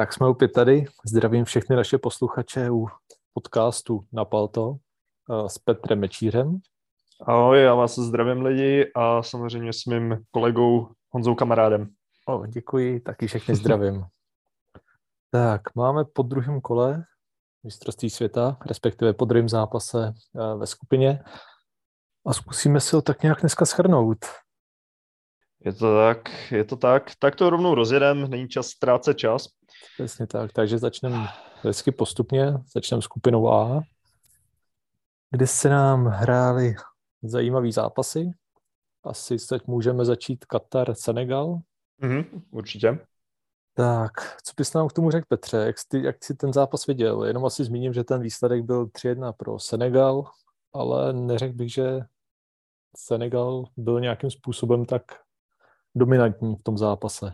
Tak jsme opět tady. Zdravím všechny naše posluchače u podcastu Na Palto eh, s Petrem Mečírem. Ahoj, já vás zdravím lidi a samozřejmě s mým kolegou Honzou kamarádem. O, děkuji, taky všechny zdravím. tak, máme po druhém kole mistrovství světa, respektive po druhém zápase eh, ve skupině a zkusíme si ho tak nějak dneska schrnout. Je to tak, je to tak. Tak to rovnou rozjedem, není čas ztrácet čas. Přesně tak, takže začneme vždycky postupně, začneme skupinou A, kde se nám hrály zajímavé zápasy. Asi teď můžeme začít Katar, Senegal. Mm-hmm, určitě. Tak, co bys nám k tomu řekl, Petře? Jak jsi, jak jsi ten zápas viděl? Jenom asi zmíním, že ten výsledek byl 3-1 pro Senegal, ale neřekl bych, že Senegal byl nějakým způsobem tak dominantní v tom zápase.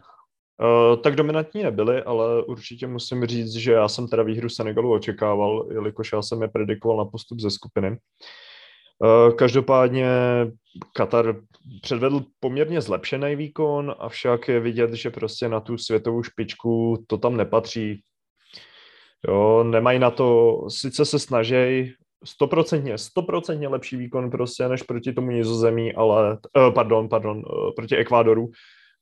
Uh, tak dominantní nebyly, ale určitě musím říct, že já jsem teda výhru Senegalu očekával, jelikož já jsem je predikoval na postup ze skupiny. Uh, každopádně Katar předvedl poměrně zlepšený výkon, avšak je vidět, že prostě na tu světovou špičku to tam nepatří. Jo, nemají na to, sice se snaží, stoprocentně, stoprocentně lepší výkon prostě než proti tomu nizozemí, ale, uh, pardon, pardon, proti Ekvádoru,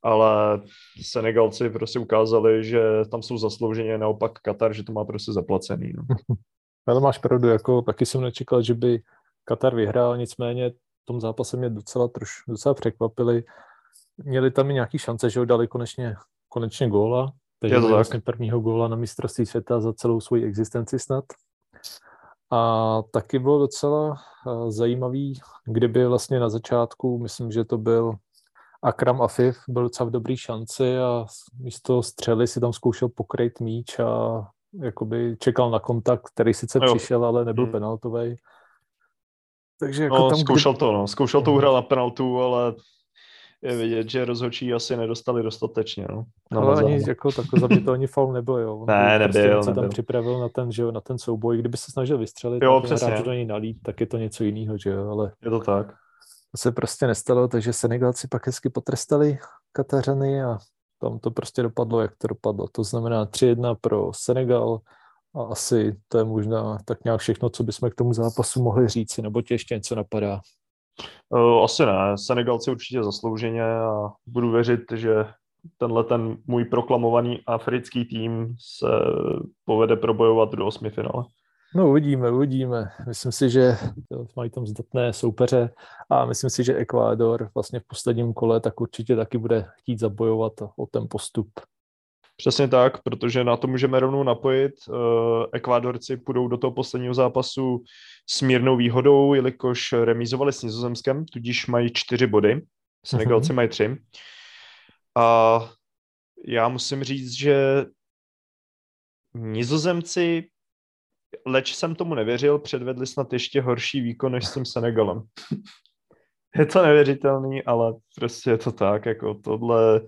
ale Senegalci prostě ukázali, že tam jsou zaslouženě, naopak Katar, že to má prostě zaplacený. No. Ale máš pravdu, jako taky jsem nečekal, že by Katar vyhrál, nicméně v tom zápase mě docela, troš, docela překvapili. Měli tam i nějaký šance, že ho dali konečně, konečně góla, takže to vlastně prvního góla na mistrovství světa za celou svoji existenci snad. A taky bylo docela eh, zajímavý, kdyby vlastně na začátku, myslím, že to byl Akram Afif byl docela v dobrý šanci a místo střely si tam zkoušel pokryt míč a jakoby čekal na kontakt, který sice jo. přišel, ale nebyl hmm. penaltový. Takže jako no, tam, zkoušel kdy... to, no. Zkoušel to uhrát na penaltu, ale je vidět, že rozhodčí asi nedostali dostatečně. No, ale ani jako takhle za to ani faul nebyl, jo. ne, nebyl, prostě nebyl. se tam připravil na ten, že jo, na ten souboj. Kdyby se snažil vystřelit, jo, přesně. hráč do něj nalít, tak je to něco jiného, že jo, ale... Je to tak. To se prostě nestalo, takže Senegalci pak hezky potrestali Katařany a tam to prostě dopadlo, jak to dopadlo. To znamená 3-1 pro Senegal a asi to je možná tak nějak všechno, co bychom k tomu zápasu mohli říct, nebo tě ještě něco napadá? Asi ne, Senegalci určitě zaslouženě a budu věřit, že tenhle ten můj proklamovaný africký tým se povede probojovat do osmi finále. No uvidíme, uvidíme. Myslím si, že mají tam zdatné soupeře a myslím si, že Ekvádor vlastně v posledním kole tak určitě taky bude chtít zabojovat o ten postup. Přesně tak, protože na to můžeme rovnou napojit. Eh, Ekvádorci půjdou do toho posledního zápasu s mírnou výhodou, jelikož remízovali s Nizozemskem, tudíž mají čtyři body. Senegalci uh-huh. mají tři. A já musím říct, že Nizozemci leč jsem tomu nevěřil, předvedli snad ještě horší výkon než s tím Senegalem. je to nevěřitelný, ale prostě je to tak, jako tohle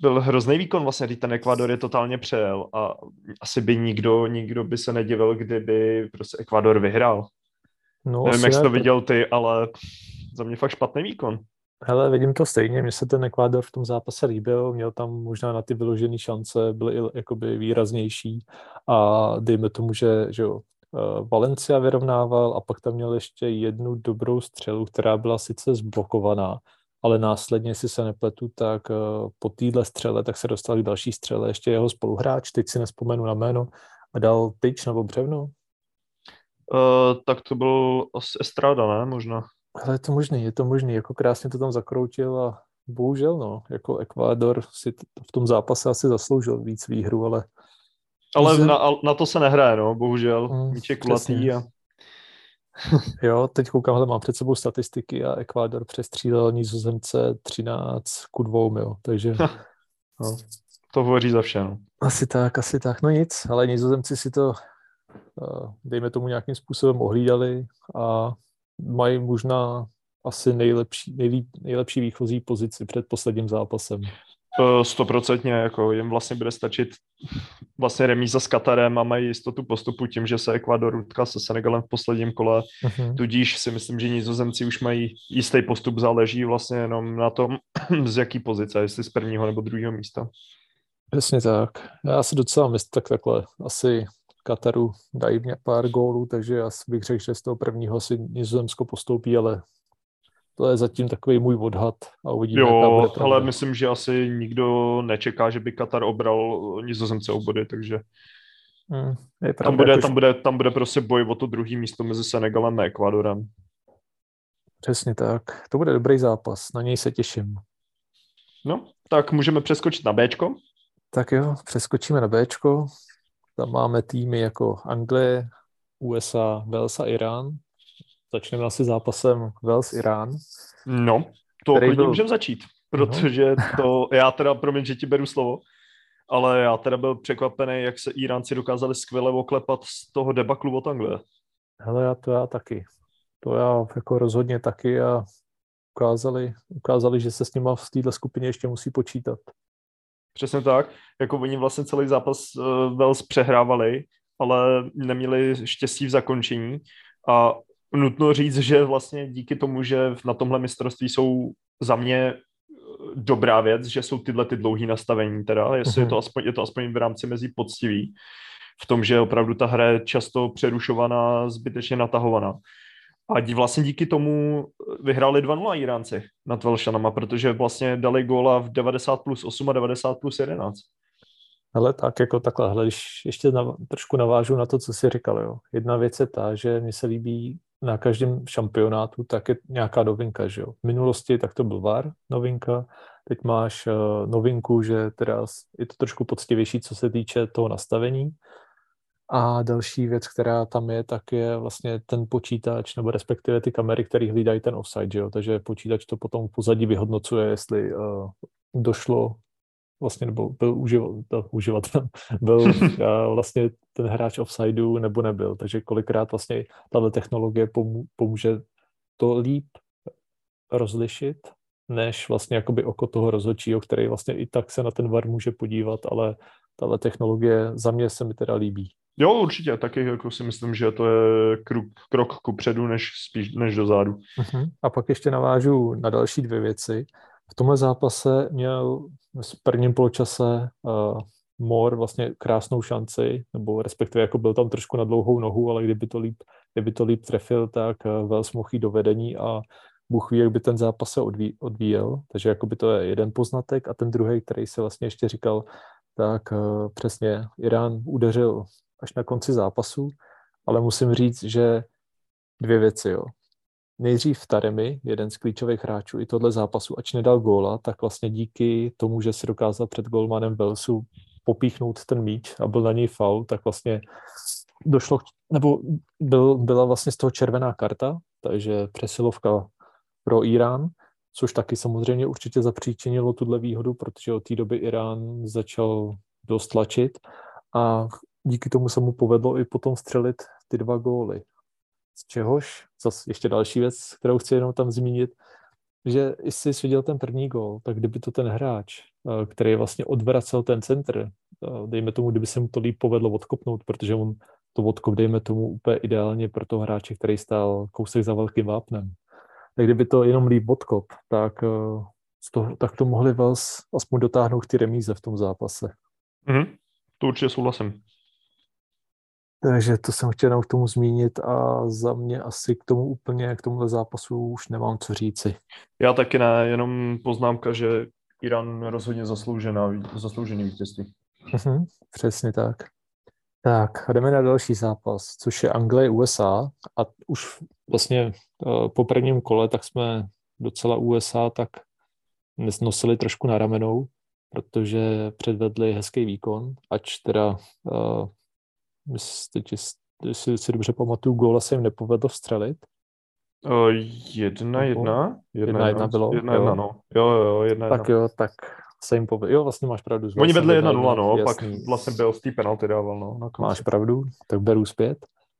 byl hrozný výkon vlastně, ten Ekvador je totálně přejel a asi by nikdo, nikdo by se nedivil, kdyby prostě Ekvador vyhrál. No, Nevím, jak jsi to viděl ty, ale za mě fakt špatný výkon. Hele, vidím to stejně, mně se ten Ekvádor v tom zápase líbil, měl tam možná na ty vyložené šance, byly i jakoby výraznější a dejme tomu, že, že jo, eh, Valencia vyrovnával a pak tam měl ještě jednu dobrou střelu, která byla sice zblokovaná, ale následně, si se nepletu, tak eh, po téhle střele, tak se dostal k další střele ještě jeho spoluhráč, teď si nespomenu na jméno, a dal tyč nebo břevno? Uh, tak to byl Estrada, ne? Možná. Ale je to možný, je to možný, jako krásně to tam zakroutil a bohužel, no, jako Ekvádor si v tom zápase asi zasloužil víc výhru, ale... Ale na, na to se nehraje, no, bohužel, mm, míč je kulatý a... jo, teď koukám, ale mám před sebou statistiky a Ekvádor přestřílel Nizozemce 13 ku 2, jo, takže... no. To hovoří za vše, no. Asi tak, asi tak, no nic, ale Nizozemci si to, eh, dejme tomu nějakým způsobem ohlídali a mají možná asi nejlepší, nejlíp, nejlepší výchozí pozici před posledním zápasem. Stoprocentně, jako jim vlastně bude stačit vlastně remíza s Katarem a mají jistotu postupu tím, že se Ekvador utká se Senegalem v posledním kole, uh-huh. tudíž si myslím, že nizozemci už mají jistý postup, záleží vlastně jenom na tom, z jaký pozice, jestli z prvního nebo druhého místa. Přesně tak. Já si docela myslím, tak takhle asi Kataru dají mě pár gólů, takže já bych řekl, že z toho prvního si Nizozemsko postoupí, ale to je zatím takový můj odhad a uvidíme. Jo, ale myslím, že asi nikdo nečeká, že by Katar obral Nizozemce o body, takže hmm, je pravda, tam, bude, jakož... tam, bude, tam bude prostě boj o to druhé místo mezi Senegalem a Ekvadorem. Přesně tak. To bude dobrý zápas, na něj se těším. No, tak můžeme přeskočit na Bčko. Tak jo, přeskočíme na Bčko. Tam máme týmy jako Anglie, USA, Wales a Irán. Začneme asi zápasem Wales-Irán. No, to klidně byl... můžeme začít, protože no. to, já teda, promiň, že ti beru slovo, ale já teda byl překvapený, jak se Iránci dokázali skvěle oklepat z toho debaklu od Anglie. Hele, já to já taky. To já jako rozhodně taky a ukázali, ukázali, že se s nima v této skupině ještě musí počítat. Přesně tak, jako oni vlastně celý zápas uh, Wales přehrávali, ale neměli štěstí v zakončení a nutno říct, že vlastně díky tomu, že na tomhle mistrovství jsou za mě eh, dobrá věc, že jsou tyhle ty dlouhé nastavení teda, jestli mm-hmm. je, mhm. to aspoň, je to aspoň v rámci mezi poctivý, v tom, že opravdu ta hra je často přerušovaná, zbytečně natahovaná. A vlastně díky tomu vyhráli 2-0 Iránci nad Velšanama, protože vlastně dali góla v 90 plus 8 a 90 plus 11. Ale tak jako takhle, hele, když ještě nav- trošku navážu na to, co jsi říkal, jo. Jedna věc je ta, že mi se líbí na každém šampionátu, tak je nějaká novinka, že jo. V minulosti tak to byl VAR, novinka, teď máš uh, novinku, že teda je to trošku poctivější, co se týče toho nastavení, a další věc, která tam je, tak je vlastně ten počítač, nebo respektive ty kamery, které hlídají ten offside, že jo? takže počítač to potom v pozadí vyhodnocuje, jestli uh, došlo vlastně, nebo byl uživatel, uživatel byl uh, vlastně ten hráč offsideu nebo nebyl, takže kolikrát vlastně tato technologie pomů- pomůže to líp rozlišit, než vlastně jakoby oko toho rozhodčího, který vlastně i tak se na ten VAR může podívat, ale tahle technologie za mě se mi teda líbí. Jo, určitě, taky jako si myslím, že to je krok, krok ku předu, než spíš než do zádu. Uh-huh. A pak ještě navážu na další dvě věci. V tomhle zápase měl v prvním poločase uh, Mor vlastně krásnou šanci, nebo respektive jako byl tam trošku na dlouhou nohu, ale kdyby to líp, kdyby to líp trefil, tak uh, Vels mohl jít do vedení a Bůh ví, jak by ten zápas se odví, odvíjel. Takže jako by to je jeden poznatek a ten druhý, který se vlastně ještě říkal, tak uh, přesně Irán udeřil až na konci zápasu, ale musím říct, že dvě věci, jo. Nejdřív Taremi, jeden z klíčových hráčů i tohle zápasu, ač nedal góla, tak vlastně díky tomu, že si dokázal před golmanem Velsu popíchnout ten míč a byl na něj faul, tak vlastně došlo, nebo byl, byla vlastně z toho červená karta, takže přesilovka pro Irán, což taky samozřejmě určitě zapříčinilo tuhle výhodu, protože od té doby Irán začal dost tlačit a díky tomu se mu povedlo i potom střelit ty dva góly. Z čehož, zase ještě další věc, kterou chci jenom tam zmínit, že jestli jsi viděl ten první gól, tak kdyby to ten hráč, eh, který vlastně odvracel ten centr, eh, dejme tomu, kdyby se mu to líp povedlo odkopnout, protože on to odkop, dejme tomu, úplně ideálně pro toho hráče, který stál kousek za velkým vápnem. Tak kdyby to jenom líp odkop, tak, eh, z toho, tak to mohli vás aspoň dotáhnout ty remíze v tom zápase. Mm-hmm. To určitě souhlasím. Takže to jsem chtěl jenom k tomu zmínit a za mě asi k tomu úplně, k tomuhle zápasu už nemám co říci. Já taky ne, jenom poznámka, že Irán rozhodně zasloužená, zasloužený vítězství. Mhm, přesně tak. Tak, jdeme na další zápas, což je Anglie-USA a už vlastně uh, po prvním kole tak jsme docela USA tak nosili trošku na ramenou, protože předvedli hezký výkon, ač teda uh, teď, jestli si dobře pamatuju, góla se jim nepovedlo vstřelit. O, jedna, jedna? Jedna, jedna, jedna bylo. Jedna, jedna, no. Jo, jo, jedna, Tak jo, tak se jim povedlo. Jo, vlastně máš pravdu. Oni vedli jedna nula, no, jasný. pak vlastně byl z té penalty dával, no. Na máš pravdu, tak beru zpět.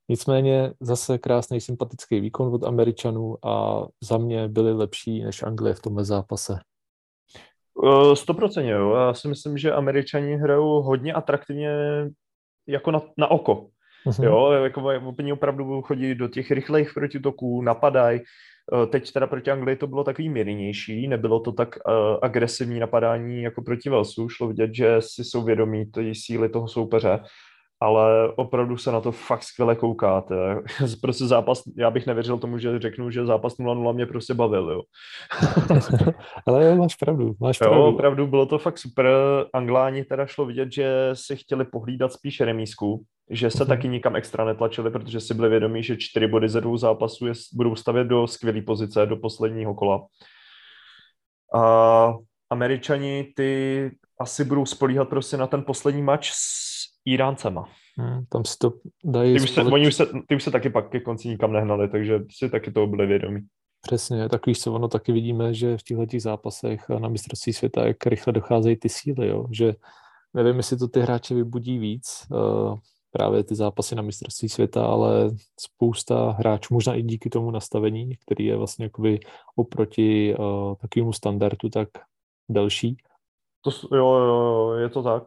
Nicméně zase krásný, sympatický výkon od Američanů a za mě byli lepší než Anglie v tomhle zápase. Stoprocentně, jo. Já si myslím, že Američani hrajou hodně atraktivně jako na, na oko. Mm-hmm. Jo, jako oni opravdu chodí do těch rychlejch protitoků, napadají. Eh, teď teda proti Anglii to bylo takový mírnější, nebylo to tak uh, agresivní napadání jako proti Velsu. Šlo vidět, že si jsou vědomí té síly toho soupeře ale opravdu se na to fakt skvěle koukáte. Prostě zápas, já bych nevěřil tomu, že řeknu, že zápas 0-0 mě prostě bavil, jo. ale jo, máš pravdu, máš pravdu. Jo, opravdu bylo to fakt super. Angláni teda šlo vidět, že si chtěli pohlídat spíš remízku, že se uh-huh. taky nikam extra netlačili, protože si byli vědomí, že čtyři body ze dvou zápasů je, budou stavět do skvělé pozice, do posledního kola. A Američani ty asi budou spolíhat prostě na ten poslední match s Iráncema. Hmm, tam si to dají... Ty už, se, oni už se, ty už se taky pak ke konci nikam nehnali, takže si taky toho byli vědomí. Přesně, tak víš co, ono taky vidíme, že v těchto zápasech na mistrovství světa, jak rychle docházejí ty síly, jo? že nevím, jestli to ty hráče vybudí víc, uh, právě ty zápasy na mistrovství světa, ale spousta hráčů, možná i díky tomu nastavení, který je vlastně jakoby oproti uh, takovému standardu tak delší. To, jo, jo, je to tak.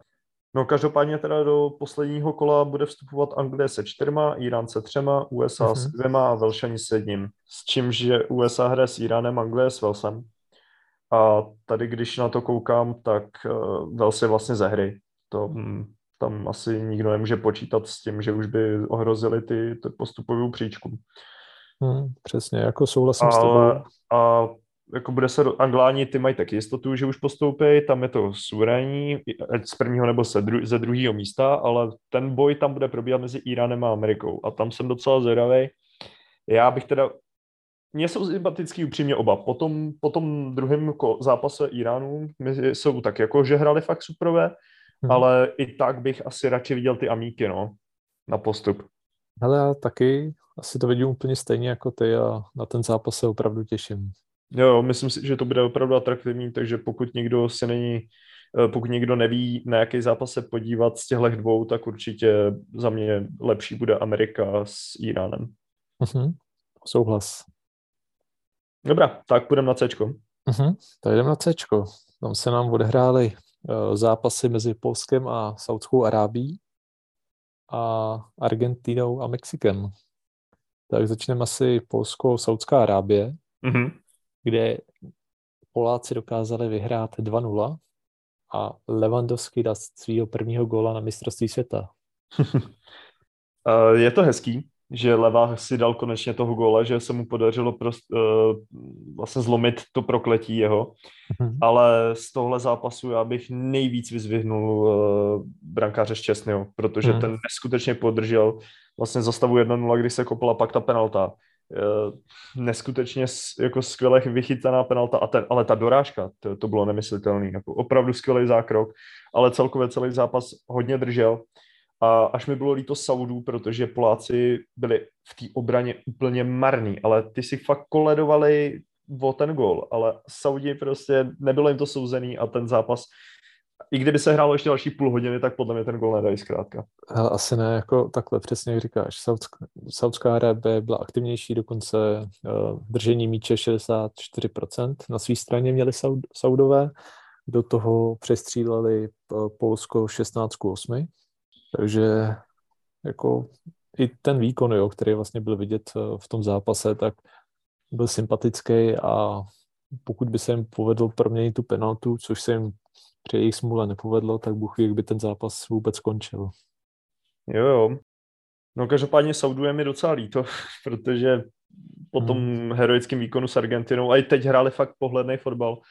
No každopádně teda do posledního kola bude vstupovat Anglie se čtyřma, Irán se třema, USA mm-hmm. s dvěma a Velšani s jedním. S čím, že USA hraje s Iránem, Anglie s Velsem. A tady, když na to koukám, tak uh, Vels je vlastně ze hry. To, hm, tam asi nikdo nemůže počítat s tím, že už by ohrozili ty, ty postupovou příčku. Hmm, přesně, jako souhlasím Ale, s tebou. A jako bude se, Angláni ty mají taky jistotu, že už postoupí, tam je to suverénní, z prvního nebo ze, dru, ze druhého místa, ale ten boj tam bude probíhat mezi Iránem a Amerikou a tam jsem docela zvědavý. Já bych teda, mně jsou sympatický upřímně oba. Potom, po tom druhém zápase Iránu jsou tak jako, že hrali fakt superové, hmm. ale i tak bych asi radši viděl ty amíky, no, na postup. Ale já taky asi to vidím úplně stejně jako ty a na ten zápas se opravdu těším. Jo, myslím si, že to bude opravdu atraktivní, takže pokud někdo se není, eh, pokud někdo neví, na jaký zápas se podívat z těchto dvou, tak určitě za mě lepší bude Amerika s Iránem. Uh-huh. Souhlas. Dobrá, tak půjdeme na C. Uh-huh. Tak jdeme na C. Tam se nám odehrály uh, zápasy mezi Polskem a Saudskou Arábí a Argentinou a Mexikem. Tak začneme asi Polsko-Saudská Arábie. Uh-huh kde Poláci dokázali vyhrát 2-0 a Lewandowski dal svého prvního góla na mistrovství světa. Je to hezký, že Leva si dal konečně toho góla, že se mu podařilo prost, uh, vlastně zlomit to prokletí jeho, mm-hmm. ale z tohle zápasu já bych nejvíc vyzvihnul uh, brankáře Šťastného, protože mm-hmm. ten neskutečně podržel vlastně zastavu 1-0, kdy se kopala pak ta penalta Eh, neskutečně jako skvěle vychytaná penalta, a ten, ale ta dorážka, to, to bylo nemyslitelné. Jako opravdu skvělý zákrok, ale celkově celý zápas hodně držel. A až mi bylo líto Saudů, protože Poláci byli v té obraně úplně marný, ale ty si fakt koledovali o ten gol, ale Saudi prostě nebylo jim to souzený a ten zápas i kdyby se hrálo ještě další půl hodiny, tak podle mě ten gol nedají zkrátka. Hele, asi ne, jako takhle přesně jak říkáš. Saudská, Arábie byla aktivnější, dokonce uh, držení míče 64% na své straně měli Saud, Saudové, do toho přestříleli uh, Polsko 16-8, takže jako i ten výkon, jo, který vlastně byl vidět uh, v tom zápase, tak byl sympatický a pokud by se jim povedlo proměnit tu penaltu, což se jim při jejich smůle nepovedlo, tak Bůh ví, jak by ten zápas vůbec skončil. Jo, jo. No každopádně Saudu je mi docela líto, protože po tom hmm. heroickém výkonu s Argentinou, a i teď hráli fakt pohledný fotbal,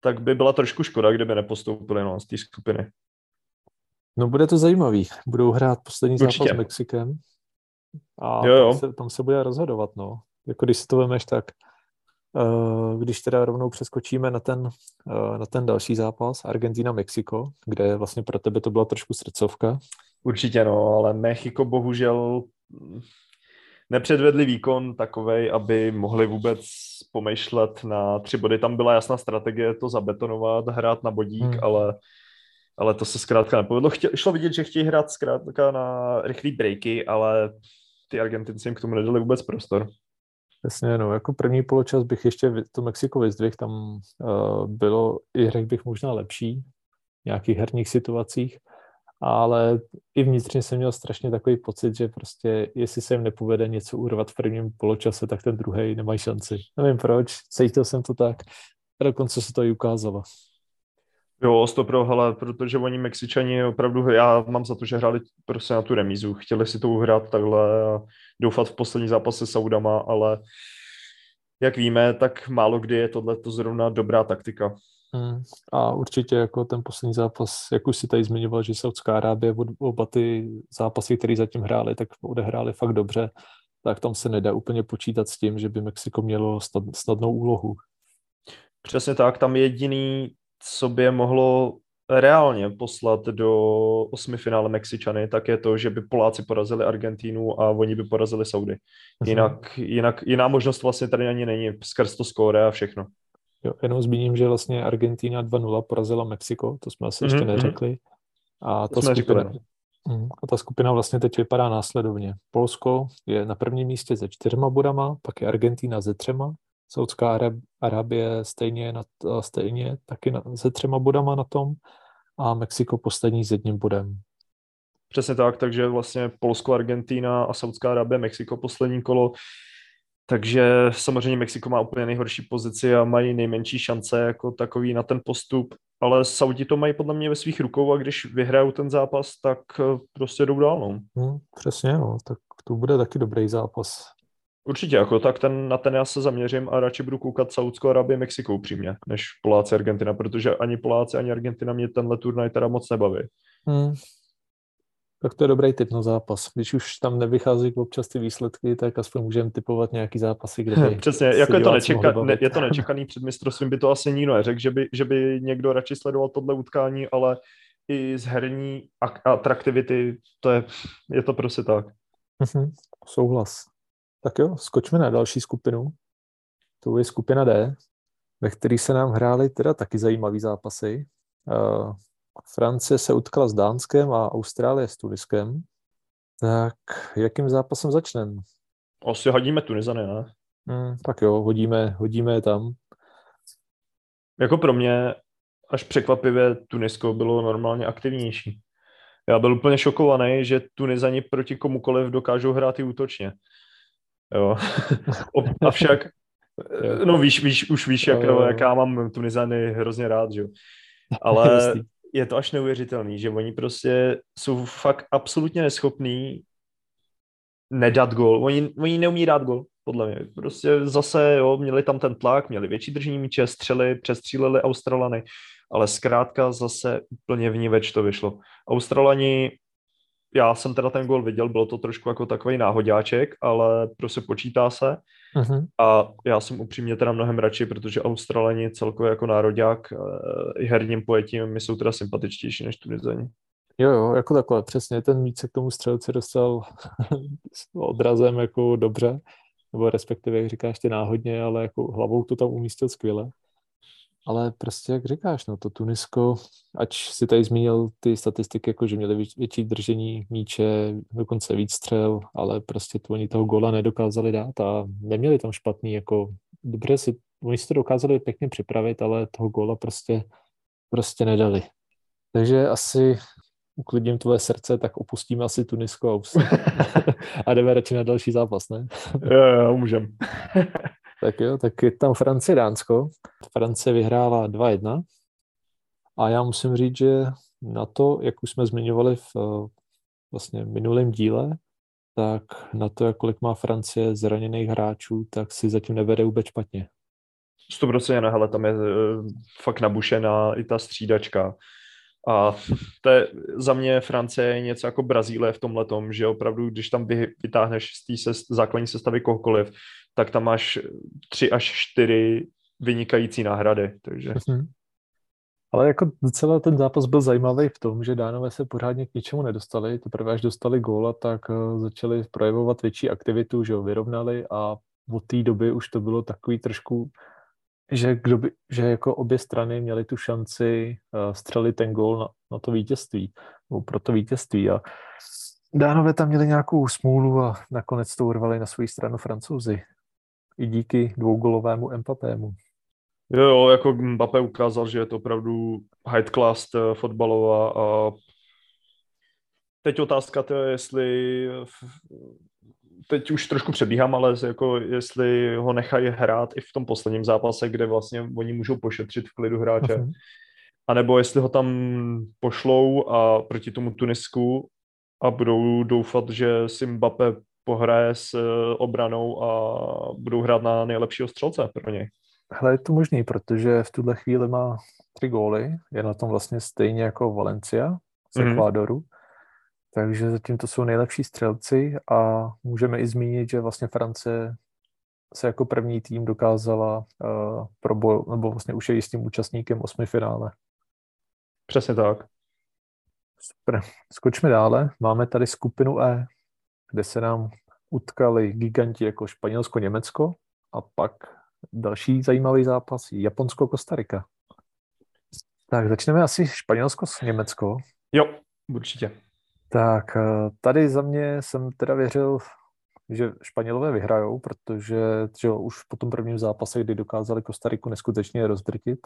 tak by byla trošku škoda, kdyby nepostoupili no, z té skupiny. No bude to zajímavý. Budou hrát poslední Určitě. zápas s Mexikem a jo, jo. Tam, se, tam se bude rozhodovat. No. Jako když si to vemeš, tak když teda rovnou přeskočíme na ten, eh, na ten další zápas, Argentina-Mexiko, kde vlastně pro tebe to byla trošku srdcovka. Určitě no, ale Mexiko bohužel nepředvedli výkon takovej, aby mohli vůbec pomýšlet na tři body. Tam byla jasná strategie to zabetonovat, hrát na bodík, hmm. ale, ale to se zkrátka nepovedlo. Chtěl, šlo vidět, že chtějí hrát zkrátka na rychlý breaky, ale ty Argentinci jim k tomu nedali vůbec prostor. Jasně, no, jako první poločas bych ještě to Mexiko vyzdvihl, tam uh, bylo i řekl bych možná lepší v nějakých herních situacích, ale i vnitřně jsem měl strašně takový pocit, že prostě jestli se jim nepovede něco urvat v prvním poločase, tak ten druhý nemají šanci. Nevím proč, cítil jsem to tak. Dokonce se to i ukázalo. Jo, pro, hele, protože oni Mexičani opravdu, já mám za to, že hráli prostě na tu remízu. Chtěli si to uhrát takhle a doufat v poslední zápase s Saudama, ale jak víme, tak málo kdy je tohle to zrovna dobrá taktika. Hmm. A určitě jako ten poslední zápas, jak už si tady zmiňoval, že Saudská Arábie oba ty zápasy, které zatím hráli, tak odehráli fakt dobře, tak tam se nedá úplně počítat s tím, že by Mexiko mělo snadnou úlohu. Přesně tak, tam jediný, co by je mohlo reálně poslat do osmi finále Mexičany, tak je to, že by Poláci porazili Argentínu a oni by porazili Saudy. Mhm. Jinak, jinak jiná možnost vlastně tady ani není skrz to skóre a všechno. Jo, jenom zmíním, že vlastně Argentína 2-0 porazila Mexiko, to jsme asi mm-hmm. ještě mhm. neřekli. A ta, skupina, říkali. Mhm, a ta skupina vlastně teď vypadá následovně. Polsko je na prvním místě se čtyřma bodama, pak je Argentína ze třema, Saudská Arábie stejně, na, stejně taky na, se třema bodama na tom a Mexiko poslední s jedním bodem. Přesně tak, takže vlastně Polsko, Argentína a Saudská Arábie, Mexiko poslední kolo. Takže samozřejmě Mexiko má úplně nejhorší pozici a mají nejmenší šance jako takový na ten postup, ale Saudi to mají podle mě ve svých rukou a když vyhrajou ten zápas, tak prostě jdou dál. No. Hmm, přesně, no, tak to bude taky dobrý zápas. Určitě, jako tak ten, na ten já se zaměřím a radši budu koukat Saudskou Arabii Mexiko upřímně, než Poláci Argentina, protože ani Poláci, ani Argentina mě tenhle turnaj teda moc nebaví. Hmm. Tak to je dobrý typ na zápas. Když už tam nevychází občas ty výsledky, tak aspoň můžeme typovat nějaký zápasy, kde by Přesně, jako je to, nečeka, ne, je to nečekaný před mistrovstvím, by to asi nikdo neřekl, že by, že by někdo radši sledoval tohle utkání, ale i z herní atraktivity, to je, je to prostě tak. Mm-hmm, souhlas. Tak jo, skočme na další skupinu. To je skupina D, ve které se nám hrály teda taky zajímavý zápasy. Uh, Francie se utkala s Dánskem a Austrálie s Tuniskem. Tak jakým zápasem začneme? Asi hodíme Tunizany, ne? Hmm, tak jo, hodíme, hodíme je tam. Jako pro mě až překvapivě Tunisko bylo normálně aktivnější. Já byl úplně šokovaný, že Tunizani proti komukoliv dokážou hrát i útočně. Jo. Avšak, no víš, víš, už víš, jak, no, jak já mám Tunizany hrozně rád, že jo. Ale je to až neuvěřitelný, že oni prostě jsou fakt absolutně neschopní nedat gol. Oni, oni neumí dát gol, podle mě. Prostě zase, jo, měli tam ten tlak, měli větší držení míče, střely, přestříleli Australany, ale zkrátka zase úplně vníveč to vyšlo. Australani já jsem teda ten gol viděl, bylo to trošku jako takový náhodáček, ale prostě počítá se. Uh-huh. A já jsem upřímně teda mnohem radši, protože Australani celkově jako národák eh, i herním pojetím mi jsou teda sympatičtější než Tunizani. Jo, jo, jako takhle, přesně, ten míč se k tomu střelci dostal odrazem jako dobře, nebo respektive, jak říkáš, ty náhodně, ale jako hlavou to tam umístil skvěle. Ale prostě, jak říkáš, no to Tunisko, ač si tady zmínil ty statistiky, jako že měli větší držení míče, dokonce víc střel, ale prostě to, oni toho gola nedokázali dát a neměli tam špatný, jako dobře si, oni si to dokázali pěkně připravit, ale toho gola prostě, prostě nedali. Takže asi uklidním tvoje srdce, tak opustíme asi Tunisko a, a jdeme radši na další zápas, ne? jo, jo, můžeme. Tak jo, tak je tam Francie, Dánsko. Francie vyhrála 2-1 a já musím říct, že na to, jak už jsme zmiňovali v eh, vlastně minulém díle, tak na to, jak kolik má Francie zraněných hráčů, tak si zatím nevede vůbec špatně. 100% hele, tam je uh, fakt nabušená i ta střídačka. A to je, za mě Francie je něco jako Brazílie v tomhle tom, že opravdu, když tam vytáhneš z té se, základní sestavy kohokoliv, tak tam máš tři až čtyři vynikající náhrady. Takže... Mm-hmm. Ale jako docela ten zápas byl zajímavý v tom, že Dánové se pořádně k ničemu nedostali. Teprve až dostali góla, tak eh, začali projevovat větší aktivitu, že ho vyrovnali a od té doby už to bylo takový trošku, že, kdo by, že jako obě strany měly tu šanci uh, střelit ten gól na, na to vítězství, nebo pro to vítězství a Dánové tam měli nějakou smůlu a nakonec to urvali na svou stranu francouzi i díky dvougolovému Mbappému. Jo, jo, jako Mbappé ukázal, že je to opravdu high class eh, fotbalová a teď otázka to je, jestli teď už trošku přebíhám, ale jako jestli ho nechají hrát i v tom posledním zápase, kde vlastně oni můžou pošetřit v klidu hráče, uh-huh. anebo jestli ho tam pošlou a proti tomu Tunisku a budou doufat, že si Mbappé pohraje s eh, obranou a budou hrát na nejlepšího střelce pro něj. Hele, je to možný, protože v tuhle chvíli má tři góly, je na tom vlastně stejně jako Valencia z mm-hmm. Ekvádoru, takže zatím to jsou nejlepší střelci a můžeme i zmínit, že vlastně Francie se jako první tým dokázala uh, proboj, nebo vlastně už je jistým účastníkem osmi finále. Přesně tak. Super. Skočme dále. Máme tady skupinu E, kde se nám utkali giganti jako Španělsko, Německo a pak další zajímavý zápas Japonsko, Kostarika. Tak začneme asi Španělsko s Německo. Jo, určitě. Tak eh, tady za mě jsem teda věřil, že Španělové vyhrajou, protože že už po tom prvním zápase, kdy dokázali Kostariku neskutečně rozdrtit,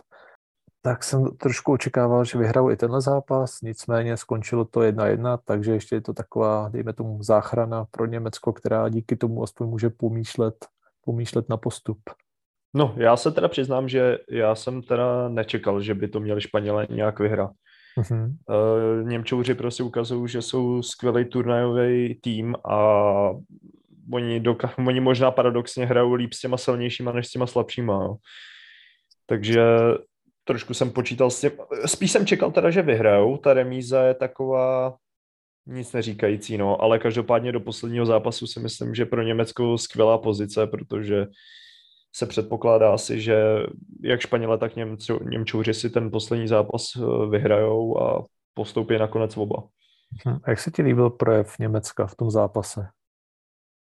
tak jsem trošku očekával, že vyhrajou i tenhle zápas, nicméně skončilo to 1-1, takže ještě je to taková, dejme tomu, záchrana pro Německo, která díky tomu aspoň může pomýšlet, pomýšlet na postup. No, já se teda přiznám, že já jsem teda nečekal, že by to měli Španělé nějak vyhrát. Uh-huh. Uh, Němčouři prostě ukazují, že jsou skvělý turnajový tým a oni, doka- oni možná paradoxně hrajou líp s těma silnějšíma než s těma slabšíma. Jo. Takže trošku jsem počítal s tím, spíš jsem čekal teda, že vyhrajou, ta remíza je taková nic neříkající, no, ale každopádně do posledního zápasu si myslím, že pro Německo skvělá pozice, protože se předpokládá asi, že jak Španěle, tak Němců, Němčouři si ten poslední zápas eh, vyhrajou a postoupí nakonec oba. Hm. A jak se ti líbil projev Německa v tom zápase?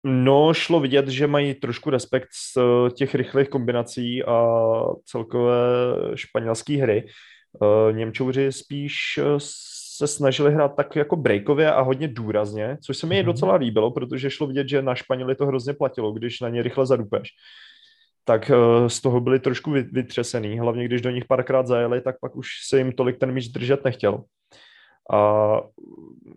No, šlo vidět, že mají trošku respekt z eh, těch rychlých kombinací a celkové španělské hry. Eh, Němčouři spíš se snažili hrát tak jako breakově a hodně důrazně, což se mi mm-hmm. docela líbilo, protože šlo vidět, že na Španěli to hrozně platilo, když na ně rychle zadupeš tak eh, z toho byli trošku vytřesený. Hlavně když do nich párkrát zajeli, tak pak už se jim tolik ten míč držet nechtěl. A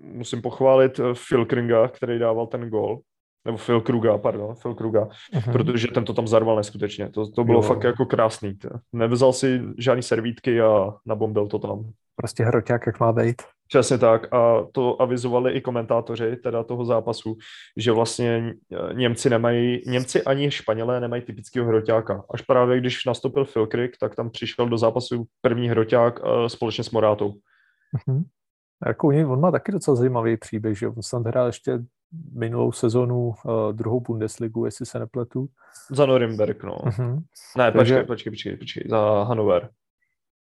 musím pochválit Phil Kringa, který dával ten gol, nebo Phil Kruga, pardon, Phil Kruga, uh-huh. protože ten to tam zarval neskutečně. To, to bylo jo. fakt jako krásný. Nevzal si žádný servítky a nabombil to tam. Prostě hroťák, jak má být. Přesně tak a to avizovali i komentátoři teda toho zápasu, že vlastně Němci nemají, Němci ani Španělé nemají typického hroťáka. Až právě když nastoupil Phil Crick, tak tam přišel do zápasu první hroťák uh, společně s Morátou. Uh-huh. Jako on má taky docela zajímavý příběh, že on snad hrál ještě minulou sezonu uh, druhou Bundesligu, jestli se nepletu. Za Norimberg, no. Uh-huh. Ne, Takže... počkej, počkej, počkej, počkej, za Hannover.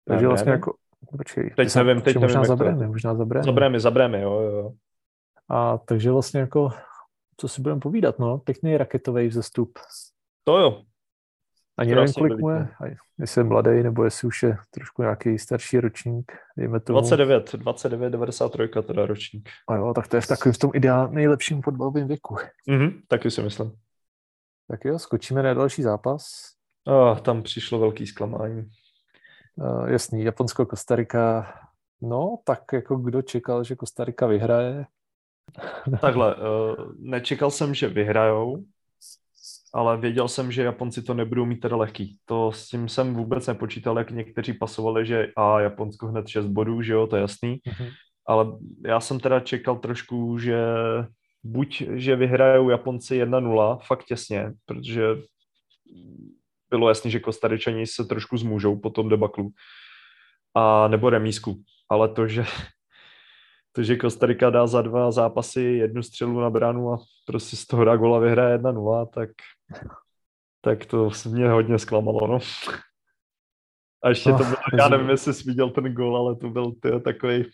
Takže ne, vlastně ne, jako Počkej, teď nevím, teď možná nevím, za Brémy, možná za Brémy. Za Brémy, za Brémy, jo, jo. A takže vlastně jako, co si budeme povídat, no, pěkný raketový vzestup. To jo. A nevím, kolik mu je, jestli je mladý, nebo jestli už je trošku nějaký starší ročník, dejme tomu. 29, 29, 93 teda ročník. A jo, tak to je v takovém v tom ideál nejlepším fotbalovém věku. Mhm, taky si myslím. Tak jo, skočíme na další zápas. Oh, tam přišlo velký zklamání. Uh, jasný, Japonsko, Kostarika. No, tak jako kdo čekal, že Kostarika vyhraje? Takhle, uh, nečekal jsem, že vyhrajou, ale věděl jsem, že Japonci to nebudou mít teda lehký. To s tím jsem vůbec nepočítal, jak někteří pasovali, že a Japonsko hned 6 bodů, že jo, to je jasný. Uh-huh. Ale já jsem teda čekal trošku, že buď, že vyhrajou Japonci 1-0, fakt těsně, protože bylo jasné, že Kostaričani se trošku zmůžou po tom debaklu. A nebo remísku. Ale to, že, to, že Kostarika dá za dva zápasy jednu střelu na bránu a prostě z toho dá gola vyhraje 1-0, tak, tak to mě hodně zklamalo, no. A ještě to bylo, já nevím, jestli jsi viděl ten gol, ale to byl ty, takový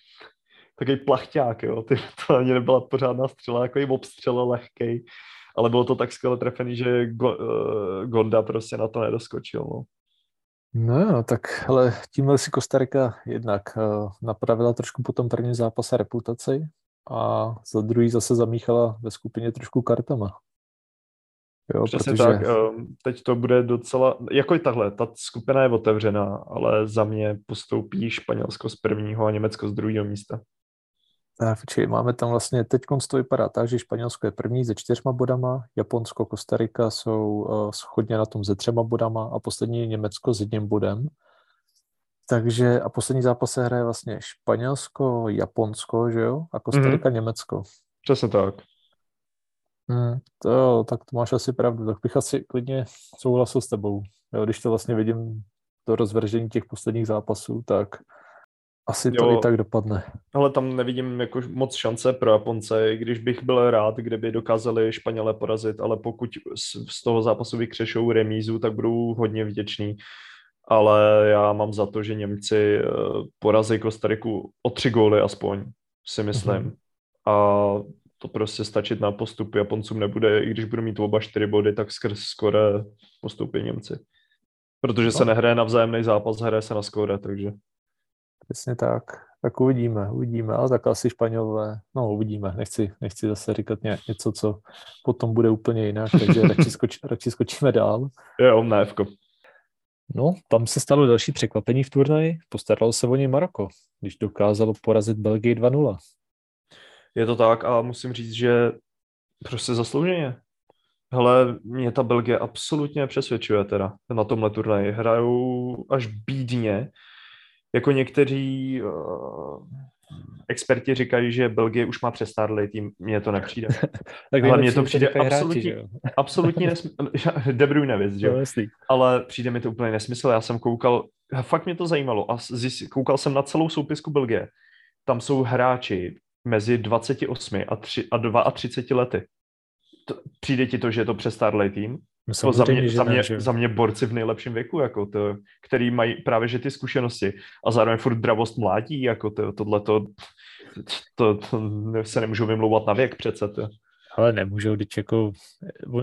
takový plachťák, jo. Ty, to ani nebyla pořádná střela, takový obstřel lehkej ale bylo to tak skvěle trefený, že Go, uh, Gonda prostě na to nedoskočil. No. No tak ale tímhle si Kostarika jednak uh, napravila trošku po tom prvním zápase reputaci a za druhý zase zamíchala ve skupině trošku kartama. Jo, Přesně protože... tak, um, teď to bude docela, jako i takhle, ta skupina je otevřená, ale za mě postoupí Španělsko z prvního a Německo z druhého místa. Tak, počkej, máme tam vlastně, teď to vypadá tak, že Španělsko je první se čtyřma bodama, Japonsko, Kostarika jsou uh, schodně na tom se třema bodama a poslední je Německo s jedním bodem. Takže a poslední zápas se hraje vlastně Španělsko, Japonsko, že jo? A Kostarika, mm-hmm. Německo. Přesně tak. Hmm, to jo, tak to máš asi pravdu, tak bych asi klidně souhlasil s tebou. Jo, když to vlastně vidím to rozvržení těch posledních zápasů, tak asi to jo, i tak dopadne. Ale tam nevidím jako moc šance pro Japonce, i když bych byl rád, kdyby dokázali Španělé porazit, ale pokud z toho zápasu vykřešou remízu, tak budou hodně vděční. Ale já mám za to, že Němci eh, porazí Kostariku o tři góly aspoň, si myslím. Mm-hmm. A to prostě stačit na postup Japoncům nebude, i když budou mít oba čtyři body, tak skrz skore postupí Němci. Protože no. se nehraje na vzájemný zápas, hraje se na skore, takže. Přesně tak. Tak uvidíme, uvidíme, ale tak asi Španělové, no uvidíme, nechci, nechci zase říkat něco, co potom bude úplně jinak, takže radši, skoč, radši skočíme dál. Jo, Fko. No, tam se stalo další překvapení v turnaji, postaralo se o něj Maroko, když dokázalo porazit Belgii 2-0. Je to tak a musím říct, že prostě zaslouženě. Hele, mě ta Belgie absolutně přesvědčuje teda na tomhle turnaji. Hrajou až bídně. Jako někteří uh, experti říkají, že Belgie už má přestárlý tým, mně to nepřijde. tak Ale mně to přijde absolutně, hráči, absolutně nesmysl. De Bruyne věc, že jo? No, Ale přijde mi to úplně nesmysl. Já jsem koukal, fakt mě to zajímalo a zjist, koukal jsem na celou soupisku Belgie. Tam jsou hráči mezi 28 a, 3, a 32 lety. To, přijde ti to, že je to přestárlej tým? No, to za, mě, za, mě, ne, za mě borci v nejlepším věku, jako to, který mají právě že ty zkušenosti a zároveň furt dravost mládí, jako to, tohle to, to, to, se nemůžu vymlouvat na věk přece. To. Ale nemůžou, když jako,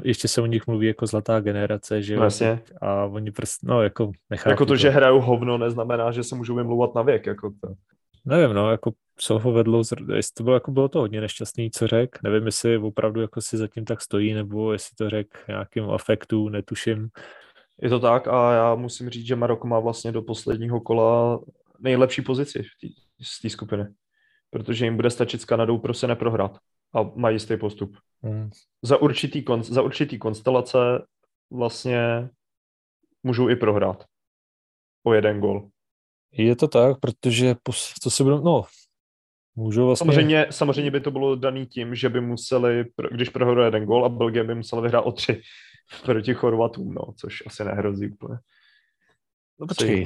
ještě se o nich mluví jako zlatá generace, že jo? Vlastně. A oni prostě, no jako nechápu. Jako to, to, že hrajou hovno, neznamená, že se můžou vymlouvat na věk, jako to. Nevím, no, jako co ho vedlo, jestli to bylo, jako bylo to hodně nešťastný, co řek, nevím, jestli opravdu jako si zatím tak stojí, nebo jestli to řek nějakým afektu, netuším. Je to tak a já musím říct, že Maroko má vlastně do posledního kola nejlepší pozici z té skupiny, protože jim bude stačit s Kanadou prostě neprohrát a mají jistý postup. Hmm. Za, určitý, za určitý konstelace vlastně můžou i prohrát o jeden gol. Je to tak, protože to se budou, no, můžou vlastně... Samozřejmě, samozřejmě by to bylo daný tím, že by museli, když prohraje jeden gol a Belgie by musela vyhrát o tři proti Chorvatům, no, což asi nehrozí úplně. No počkej,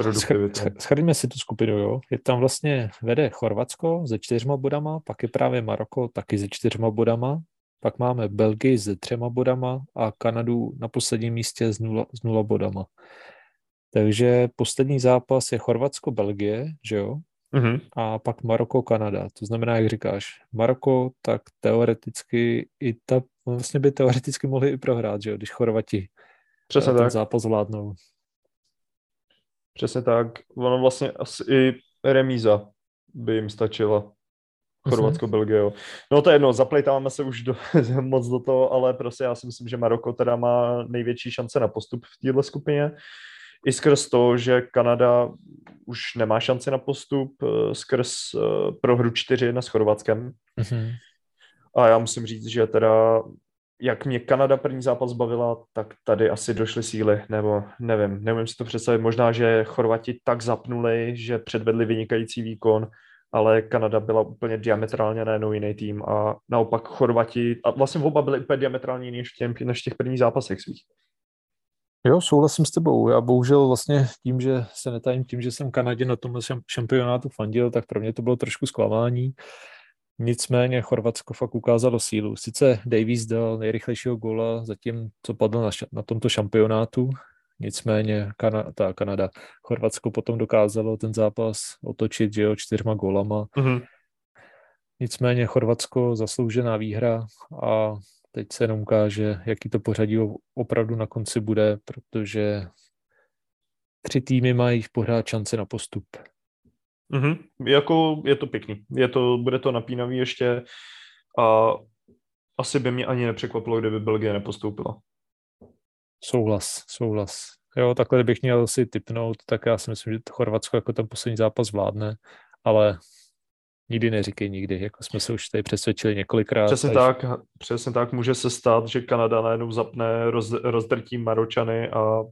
schrňme si tu skupinu, jo. Je tam vlastně, vede Chorvatsko se čtyřma bodama, pak je právě Maroko taky se čtyřma bodama, pak máme Belgii se třema bodama a Kanadu na posledním místě s nula, s nula bodama. Takže poslední zápas je Chorvatsko-Belgie, že jo? Mm-hmm. A pak Maroko-Kanada. To znamená, jak říkáš, Maroko, tak teoreticky i ta, vlastně by teoreticky mohli i prohrát, že jo, když Chorvati Přesně ten tak. zápas zvládnou. Přesně tak. Ono vlastně asi i remíza by jim stačila. Mhm. Chorvatsko, Belgie, jo. No to je jedno, zaplejtáváme se už do, moc do toho, ale prostě já si myslím, že Maroko teda má největší šance na postup v této skupině i skrz to, že Kanada už nemá šanci na postup, eh, skrz eh, prohru 4-1 s Chorvatskem. Mm-hmm. A já musím říct, že teda jak mě Kanada první zápas bavila, tak tady asi došly síly, nebo nevím, nevím si to představit. Možná, že Chorvati tak zapnuli, že předvedli vynikající výkon, ale Kanada byla úplně diametrálně najednou jiný tým a naopak Chorvati, a vlastně oba byly úplně diametrálně jiný než v, těm, než v těch prvních zápasech svých. Jo, souhlasím s tebou. Já bohužel vlastně tím, že se netajím tím, že jsem Kanadě na tomhle šampionátu fandil, tak pro mě to bylo trošku zklamání. Nicméně Chorvatsko fakt ukázalo sílu. Sice Davies dal nejrychlejšího góla zatím, co padlo na, na tomto šampionátu, nicméně Kana, ta Kanada, Chorvatsko potom dokázalo ten zápas otočit, že jo, čtyřma gólama. Mm-hmm. Nicméně Chorvatsko zasloužená výhra a Teď se jenom ukáže, jaký to pořadí opravdu na konci bude, protože tři týmy mají pořád šance na postup. Mm-hmm. Jako je to pěkný. Je to, bude to napínavý ještě a asi by mě ani nepřekvapilo, kdyby Belgie nepostoupila. Souhlas, souhlas. Jo, takhle bych měl si typnout, tak já si myslím, že Chorvatsko jako ten poslední zápas vládne, ale nikdy neříkej nikdy, jako jsme se už tady přesvědčili několikrát. Přesně až... tak, přesně tak může se stát, že Kanada najednou zapne, roz, rozdrtí Maročany a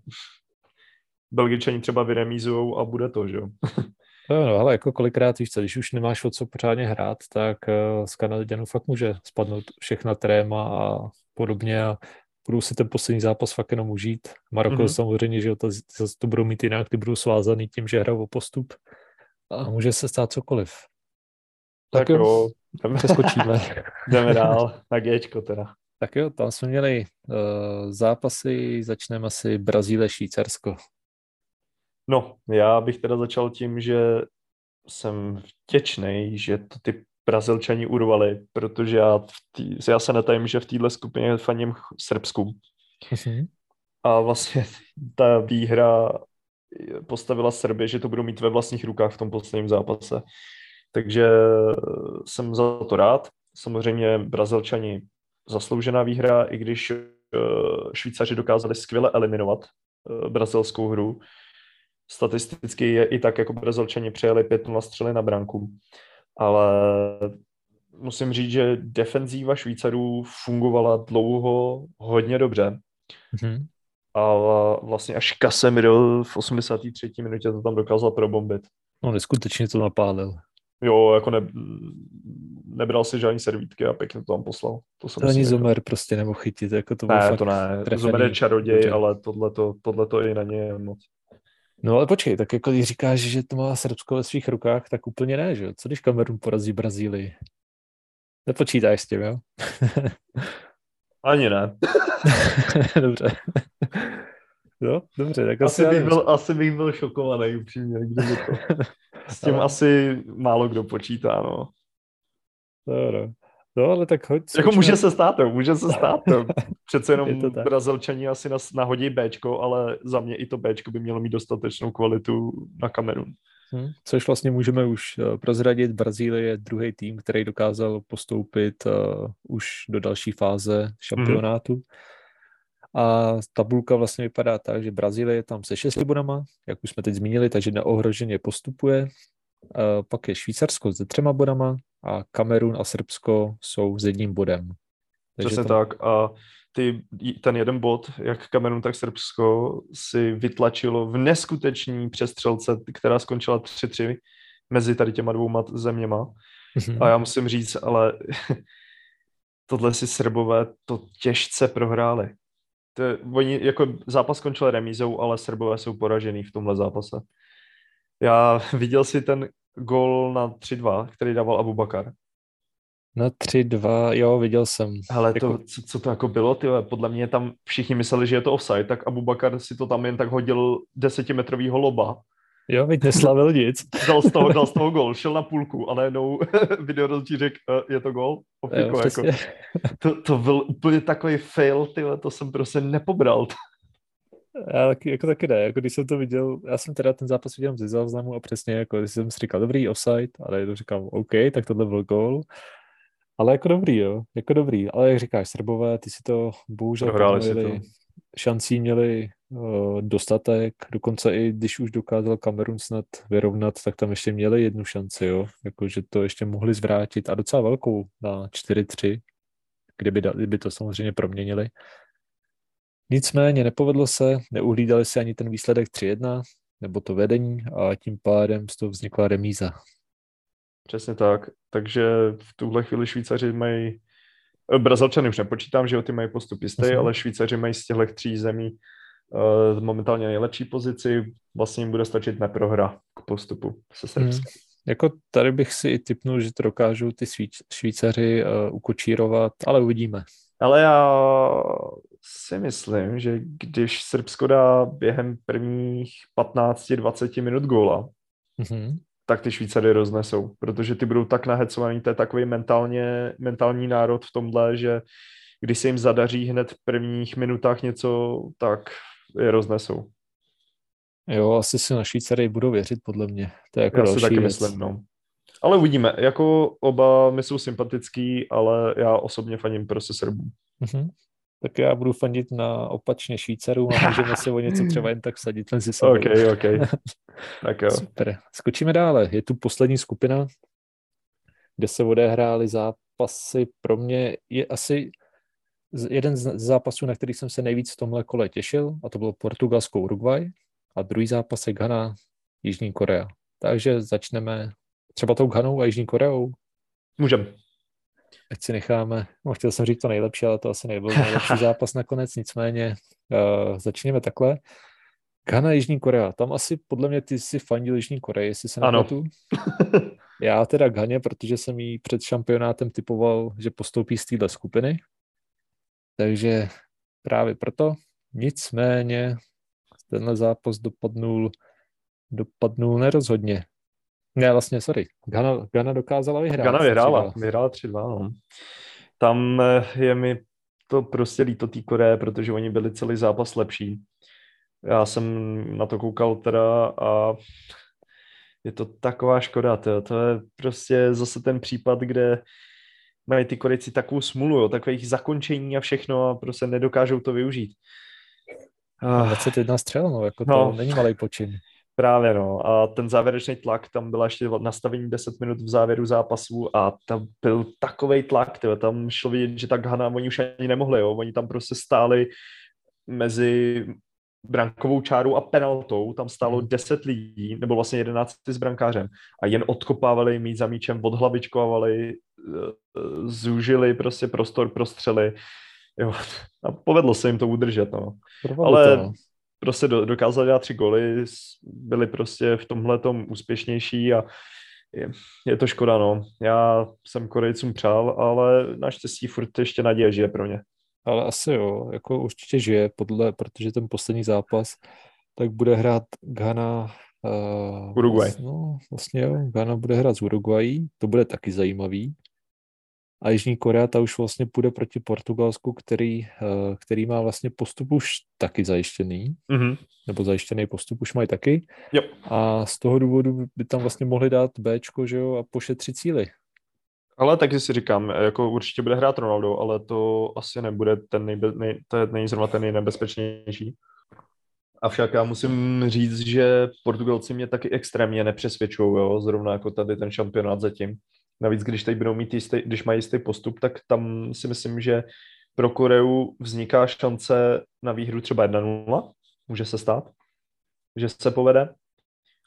Belgičani třeba vyremízujou a bude to, že jo. No, no, ale jako kolikrát, víš co, když už nemáš o co pořádně hrát, tak uh, z Kanaděnů fakt může spadnout všechna tréma a podobně a budou si ten poslední zápas fakt jenom užít. Maroko mm-hmm. samozřejmě, že to, to budou mít jinak, ty budou svázaný tím, že hrajou o postup a může se stát cokoliv. Tak, tak jo, jdeme, přeskočíme. jdeme dál na Gčko teda. Tak jo, tam jsme měli uh, zápasy, začneme asi Brazílie, Švýcarsko. No, já bych teda začal tím, že jsem vděčný, že to ty Brazilčani urvali, protože já, v tý, já se netajím, že v téhle skupině faním Srbsku. Mm-hmm. A vlastně ta výhra postavila Srby, že to budou mít ve vlastních rukách v tom posledním zápase. Takže jsem za to rád. Samozřejmě Brazilčani zasloužená výhra, i když eh, Švýcaři dokázali skvěle eliminovat eh, brazilskou hru. Statisticky je i tak, jako Brazilčani přijeli 5-0 střely na branku ale musím říct, že defenzíva Švýcarů fungovala dlouho hodně dobře. Mm-hmm. A vlastně až Casemiro v 83. minutě to tam dokázal probombit. No neskutečně to napálil. Jo, jako ne, nebral si žádný servítky a pěkně to tam poslal. To, to ani jako... Zomer prostě nemohl chytit. Jako to ne, fakt to ne. Zomer je čaroděj, ale tohle to, i na ně moc. No ale počkej, tak jako když říkáš, že to má Srbsko ve svých rukách, tak úplně ne, že Co když Kamerun porazí Brazílii? Nepočítáš s tím, jo? Ani ne. dobře. No, dobře, tak asi, asi, bych byl, asi bych byl šokovaný upřímně, kdyby to. S tím ale... asi málo kdo počítá, no. No, no. Ale tak hoď. Jako může se stát, jo, může se stát. Jo. Přece jenom Brazilčani asi nas, nahodí Bčko, ale za mě i to Bčko by mělo mít dostatečnou kvalitu na Kamerun. Hmm. Což vlastně můžeme už uh, prozradit. Brazílie je druhý tým, který dokázal postoupit uh, už do další fáze šampionátu. Hmm. A tabulka vlastně vypadá tak, že Brazílie je tam se šesti bodama, jak už jsme teď zmínili, takže neohroženě postupuje. Uh, pak je Švýcarsko se třema bodama, a Kamerun a Srbsko jsou s jedním bodem. Takže Přesně tam... tak a ty, ten jeden bod, jak Kamerun, tak Srbsko, si vytlačilo v neskuteční přestřelce, která skončila 3-3 mezi tady těma dvouma zeměma. Mm-hmm. A já musím říct, ale tohle si Srbové to těžce prohráli. To, oni, jako zápas skončil remízou, ale Srbové jsou poražený v tomhle zápase. Já viděl si ten gol na 3-2, který dával Abu Bakar. Na 3-2, jo, viděl jsem. Ale to, jako... co, co to jako bylo, ty podle mě tam všichni mysleli, že je to offside, tak Abu Bakar si to tam jen tak hodil desetimetrovýho loba. Jo, teď neslavil nic. dal, z toho, dal z toho gol, šel na půlku a najednou video ti řekl, uh, je to gol? jo, jako, to, to byl úplně takový fail, ty to jsem prostě nepobral. Já taky, jako taky ne, jako když jsem to viděl, já jsem teda ten zápas viděl ze záznamu a přesně jako když jsem si říkal, dobrý, offside, ale to říkám, OK, tak tohle byl gol. Ale jako dobrý, jo, jako dobrý. Ale jak říkáš, Srbové, ty si to bohužel měli, to. Šancí měli uh, dostatek, dokonce i když už dokázal Kamerun snad vyrovnat, tak tam ještě měli jednu šanci, jo, jako že to ještě mohli zvrátit a docela velkou na 4-3, kdyby, kdyby to samozřejmě proměnili. Nicméně nepovedlo se, neuhlídali se ani ten výsledek 3-1, nebo to vedení a tím pádem z toho vznikla remíza. Přesně tak. Takže v tuhle chvíli Švýcaři mají, eh, Brazilčany už nepočítám, že ty mají postup jistý, ale Švýcaři mají z těchto tří zemí uh, momentálně nejlepší pozici. Vlastně jim bude stačit neprohra k postupu se Srbskem. Hmm. Jako tady bych si i typnul, že to dokážou ty Švýcaři uh, ukočírovat, ale uvidíme. Ale já si myslím, že když Srbsko dá během prvních 15-20 minut góla, mm-hmm. Tak ty Švýcary roznesou, protože ty budou tak nahecovaný, to je takový mentálně, mentální národ v tomhle, že když se jim zadaří hned v prvních minutách něco, tak je roznesou. Jo, asi si na Švýcary budou věřit, podle mě. To je jako Já si taky věc. myslím, no. Ale uvidíme. Jako oba mi jsou sympatický, ale já osobně faním prostě Srbů. Mm-hmm. Tak já budu fandit na opačně Švýcarů a můžeme se o něco třeba jen tak sadit mezi sebou. OK, OK. tak jo. Super. Skočíme dále. Je tu poslední skupina. kde se odehrály zápasy, pro mě je asi jeden z zápasů, na který jsem se nejvíc v tomhle kole těšil, a to bylo Portugalsko-Uruguay, a druhý zápas je Ghana, Jižní Korea. Takže začneme třeba tou Ghanou a Jižní Koreou. Můžeme. Ať si necháme, no chtěl jsem říct to nejlepší, ale to asi nebyl nejlepší zápas nakonec, nicméně uh, začněme takhle. Ghana, Jižní Korea, tam asi podle mě ty si fandil Jižní Koreji, jestli se nepletu. Já teda Ghaně, protože jsem jí před šampionátem typoval, že postoupí z téhle skupiny. Takže právě proto. Nicméně tenhle zápas dopadnul, dopadnul nerozhodně. Ne, vlastně, sorry. Ghana, Ghana dokázala vyhrát. Ghana vyhrála, vyhrála 3-2, no. Tam eh, je mi to prostě líto té Koreje, protože oni byli celý zápas lepší. Já jsem na to koukal teda a je to taková škoda, to, to je prostě zase ten případ, kde mají ty Korejci takovou smulu, jo, takových zakončení a všechno a prostě nedokážou to využít. 21 střel, no, jako to no, není malý počin. Právě, no. A ten závěrečný tlak, tam byla ještě nastavení 10 minut v závěru zápasu a tam byl takový tlak, tyjo. tam šlo vidět, že tak Hana, oni už ani nemohli, jo. Oni tam prostě stáli mezi brankovou čárou a penaltou, tam stálo 10 hmm. lidí, nebo vlastně 11 s brankářem a jen odkopávali mít za míčem, odhlavičkovali, eh, zúžili prostě prostor pro střely. Jo. A povedlo se jim to udržet, no. Ale to, no. Prostě do, dokázali dát tři goly, byli prostě v tomhle tom úspěšnější a je, je to škoda, no. Já jsem Korejcům přál, ale naštěstí furt ještě naděje žije pro ně. Ale asi jo, jako určitě žije, podle, protože ten poslední zápas, tak bude hrát Ghana Uh, Uruguay. No, vlastně jo, Ghana bude hrát z Uruguay, to bude taky zajímavý. A Jižní Korea ta už vlastně půjde proti Portugalsku, který, uh, který má vlastně postup už taky zajištěný. Mm-hmm. Nebo zajištěný postup už mají taky. Yep. A z toho důvodu by tam vlastně mohli dát Bčko, že jo, a pošetřit cíly. Ale taky si říkám, jako určitě bude hrát Ronaldo, ale to asi nebude ten, nejbe, nej, to je nej, zrovna ten nejnebezpečnější. Avšak já musím říct, že Portugalci mě taky extrémně nepřesvědčují, jo, zrovna jako tady ten šampionát zatím. Navíc, když teď budou mít jistý, když mají jistý postup, tak tam si myslím, že pro Koreu vzniká šance na výhru třeba 1-0, může se stát, že se povede.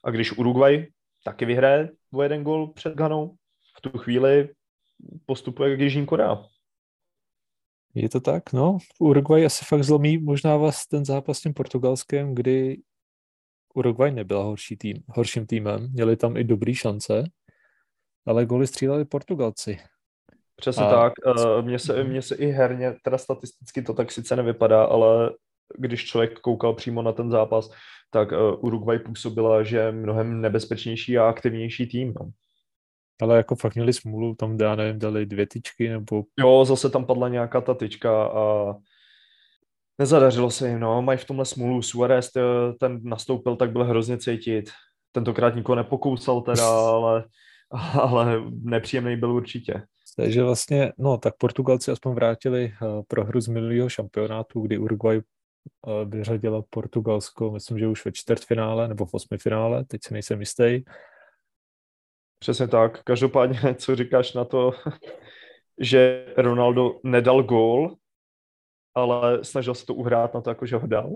A když Uruguay taky vyhraje o jeden gol před Ganou, v tu chvíli postupuje jak Jižní Korea. Je to tak, no. Uruguay asi fakt zlomí možná vás ten zápas s tím Portugalském, kdy Uruguay nebyla horší tým, horším týmem, měli tam i dobrý šance, ale goly stříleli Portugalci. Přesně a... tak. Eh, mně se, mně se i herně, teda statisticky to tak sice nevypadá, ale když člověk koukal přímo na ten zápas, tak eh, Uruguay působila, že je mnohem nebezpečnější a aktivnější tým. No. Ale jako fakt měli smůlu, tam já nevím, dali dvě tyčky nebo... Jo, zase tam padla nějaká ta tyčka a nezadařilo se jim, no, mají v tomhle smůlu. Suarez ten nastoupil, tak byl hrozně cítit. Tentokrát nikoho nepokousal teda, ale, ale nepříjemný byl určitě. Takže vlastně, no, tak Portugalci aspoň vrátili uh, prohru z minulého šampionátu, kdy Uruguay uh, vyřadila Portugalsko, myslím, že už ve čtvrtfinále nebo v osmifinále, teď se nejsem jistý. Přesně tak. Každopádně, co říkáš na to, že Ronaldo nedal gól, ale snažil se to uhrát na to, jako že ho dal.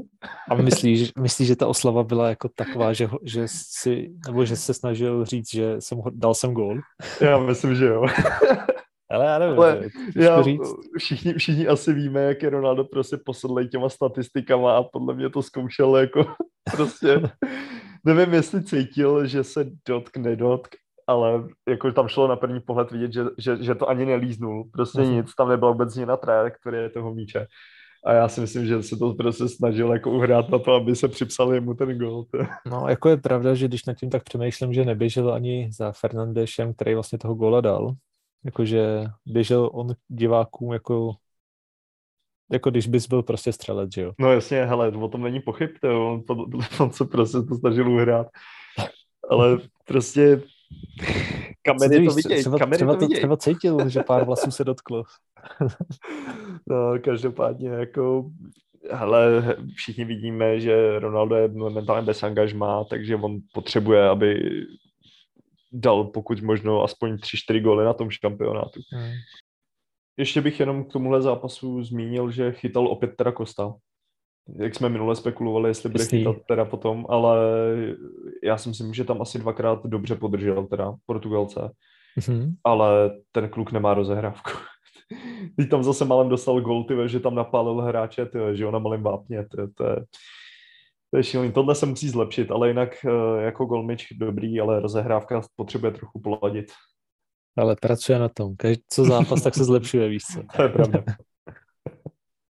A myslíš, myslíš, že ta oslava byla jako taková, že, že si, nebo že se snažil říct, že jsem ho, dal jsem gól? Já myslím, že jo. Ale já nevím, ale já, říct. Všichni, všichni asi víme, jak je Ronaldo prostě posedlej těma statistikama a podle mě to zkoušel jako prostě nevím, jestli cítil, že se dotk, nedotk, ale jako tam šlo na první pohled vidět, že, že, že to ani nelíznul. Prostě uh-huh. nic, tam nebyla vůbec na trajektorie toho míče. A já si myslím, že se to prostě snažil jako uhrát na to, aby se připsal mu ten gol. No, jako je pravda, že když nad tím tak přemýšlím, že neběžel ani za Fernandešem, který vlastně toho gola dal. Jakože běžel on divákům jako jako když bys byl prostě střelec, že jo? No jasně, hele, o tom není pochyb, to, on, to, on se prostě to snažil uhrát. Ale prostě Kamery to vidějí. Třeba, kamery třeba, to, viděj. třeba cítil, že pár vlasů se dotklo. no, každopádně jako hele, všichni vidíme, že Ronaldo je momentálně bez angažma, takže on potřebuje, aby dal pokud možno aspoň 3-4 góly na tom šampionátu. Hmm. Ještě bych jenom k tomuhle zápasu zmínil, že chytal opět teda Kosta. Jak jsme minule spekulovali, jestli bude chytat teda potom, ale já si myslím, že tam asi dvakrát dobře podržel teda Portugalce. Mm-hmm. Ale ten kluk nemá rozehrávku. Teď tam zase malem dostal gol, tyve, že tam napálil hráče, tyve, že ona malým vápně, tyve, to je, to je šílený. Tohle se musí zlepšit, ale jinak eh, jako golmič dobrý, ale rozehrávka potřebuje trochu poladit. Ale pracuje na tom. Každý, co zápas, tak se zlepšuje, víš co. To je pravda.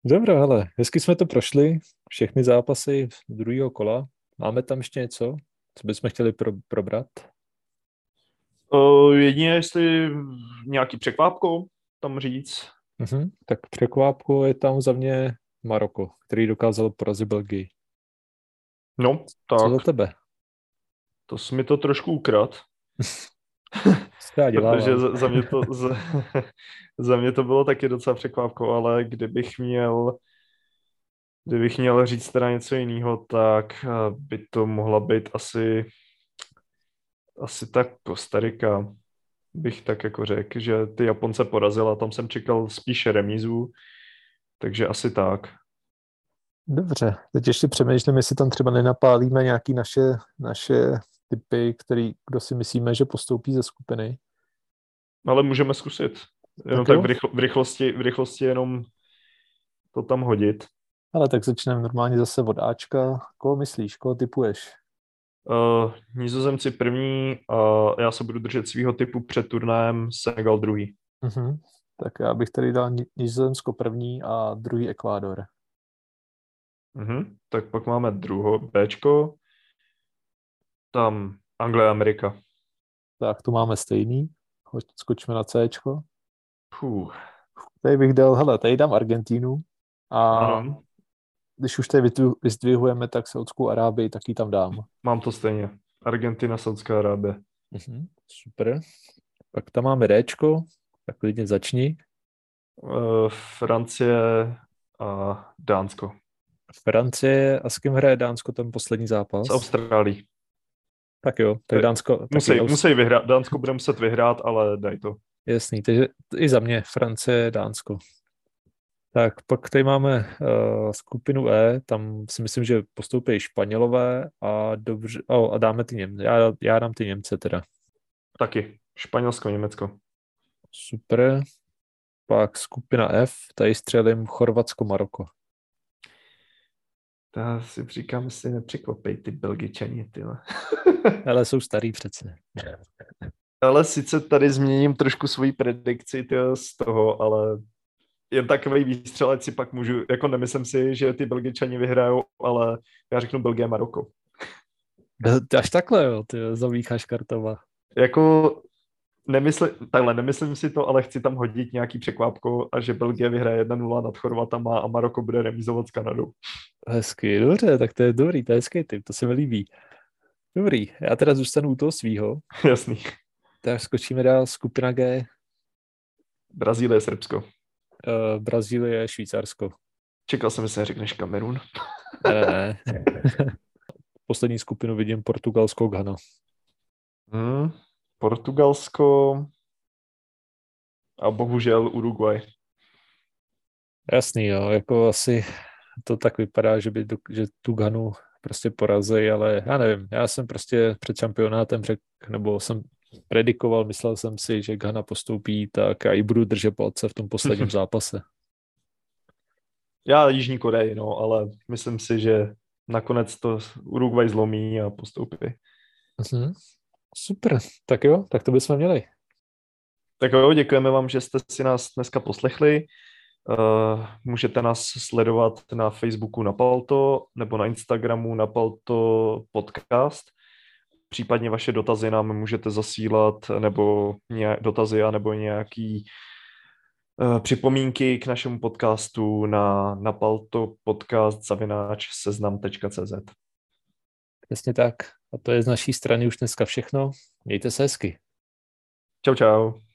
Dobře, ale hezky jsme to prošli, všechny zápasy z druhého kola. Máme tam ještě něco, co bychom chtěli pro, probrat? Uh, jedině, jestli nějaký překvápko tam říct. Uh-huh. Tak překvápko je tam za mě Maroko, který dokázal porazit Belgii. No, tak. Co za tebe? To jsi mi to trošku ukrad. Protože za, za, mě to, za, za mě to bylo taky docela překvapko, ale kdybych měl kdybych měl říct teda něco jiného, tak eh, by to mohla být asi asi tak Kostarika bych tak jako řekl, že ty Japonce porazila, tam jsem čekal spíše remízu, takže asi tak. Dobře, teď ještě přemýšlím, jestli tam třeba nenapálíme nějaký naše, naše typy, který, kdo si myslíme, že postoupí ze skupiny. Ale můžeme zkusit. Jenom tak, tak v, rychl, v, rychlosti, v rychlosti jenom to tam hodit. Ale tak začneme normálně zase od Ačka. Koho myslíš, koho typuješ? Uh, nizozemci první a uh, já se budu držet svého typu před turnajem Senegal druhý. Uh-huh. Tak já bych tady dal Nizozemsko první a druhý Ekvádor. Uh-huh. Tak pak máme druho Bčko, tam Anglie Amerika. Tak tu máme stejný. Hoď, skočíme na. Puh. Tady bych dal, hele, tady dám Argentínu a ano. když už tady vyzdvihujeme, tak Saudskou Arábii taky tam dám. Mám to stejně. Argentina, Saudská Arábie. Uh-huh. Super. Pak tam máme Dčko, tak klidně začni. Uh, Francie a Dánsko. Francie a s kým hraje Dánsko ten poslední zápas? S Austrálií. Tak jo, tak Dánsko... Musí, taky musí vyhrát, Dánsko bude muset vyhrát, ale daj to. Jasný, takže i za mě Francie, Dánsko. Tak pak tady máme uh, skupinu E, tam si myslím, že postoupí Španělové a, dobře, oh, a dáme ty Němce. Já, já dám ty Němce teda. Taky. Španělsko, Německo. Super. Pak skupina F, tady střelím Chorvatsko, Maroko. Já si říkám, jestli nepřekvapej ty Belgičani, ty. Ale jsou starý přece. Ale sice tady změním trošku svoji predikci tyjo, z toho, ale jen takový výstřelec si pak můžu, jako nemyslím si, že ty Belgičani vyhrajou, ale já řeknu Belgie a Maroko. Až takhle, jo, ty zamícháš kartova. Jako nemysli, takhle, nemyslím si to, ale chci tam hodit nějaký překvápko a že Belgie vyhraje 1-0 nad Chorvatama a Maroko bude remizovat s Kanadou. Hezky, dobře, tak to je dobrý, to je hezký typ, to se mi líbí. Dobrý, já teda zůstanu u toho svýho. Jasný. Tak skočíme dál, skupina G. Brazílie, Srbsko. Uh, Brazílie, Švýcarsko. Čekal jsem, že se řekneš Kamerun. ne, ne, ne. Poslední skupinu vidím Portugalsko, Ghana. Hmm, Portugalsko a bohužel Uruguay. Jasný, jo, jako asi to tak vypadá, že by že tu Ghanu prostě porazí, ale já nevím, já jsem prostě před šampionátem řekl, nebo jsem predikoval, myslel jsem si, že Ghana postoupí, tak já i budu držet palce v tom posledním zápase. Já Jižní Koreji, no, ale myslím si, že nakonec to Uruguay zlomí a postoupí. Uh-huh. Super, tak jo, tak to bychom měli. Tak jo, děkujeme vám, že jste si nás dneska poslechli. Uh, můžete nás sledovat na Facebooku na Palto nebo na Instagramu na Palto podcast. Případně vaše dotazy nám můžete zasílat nebo nějak, dotazy a nebo nějaký uh, připomínky k našemu podcastu na napalto podcast zavináč seznam.cz. Přesně tak. A to je z naší strany už dneska všechno. Mějte se hezky. Čau, čau.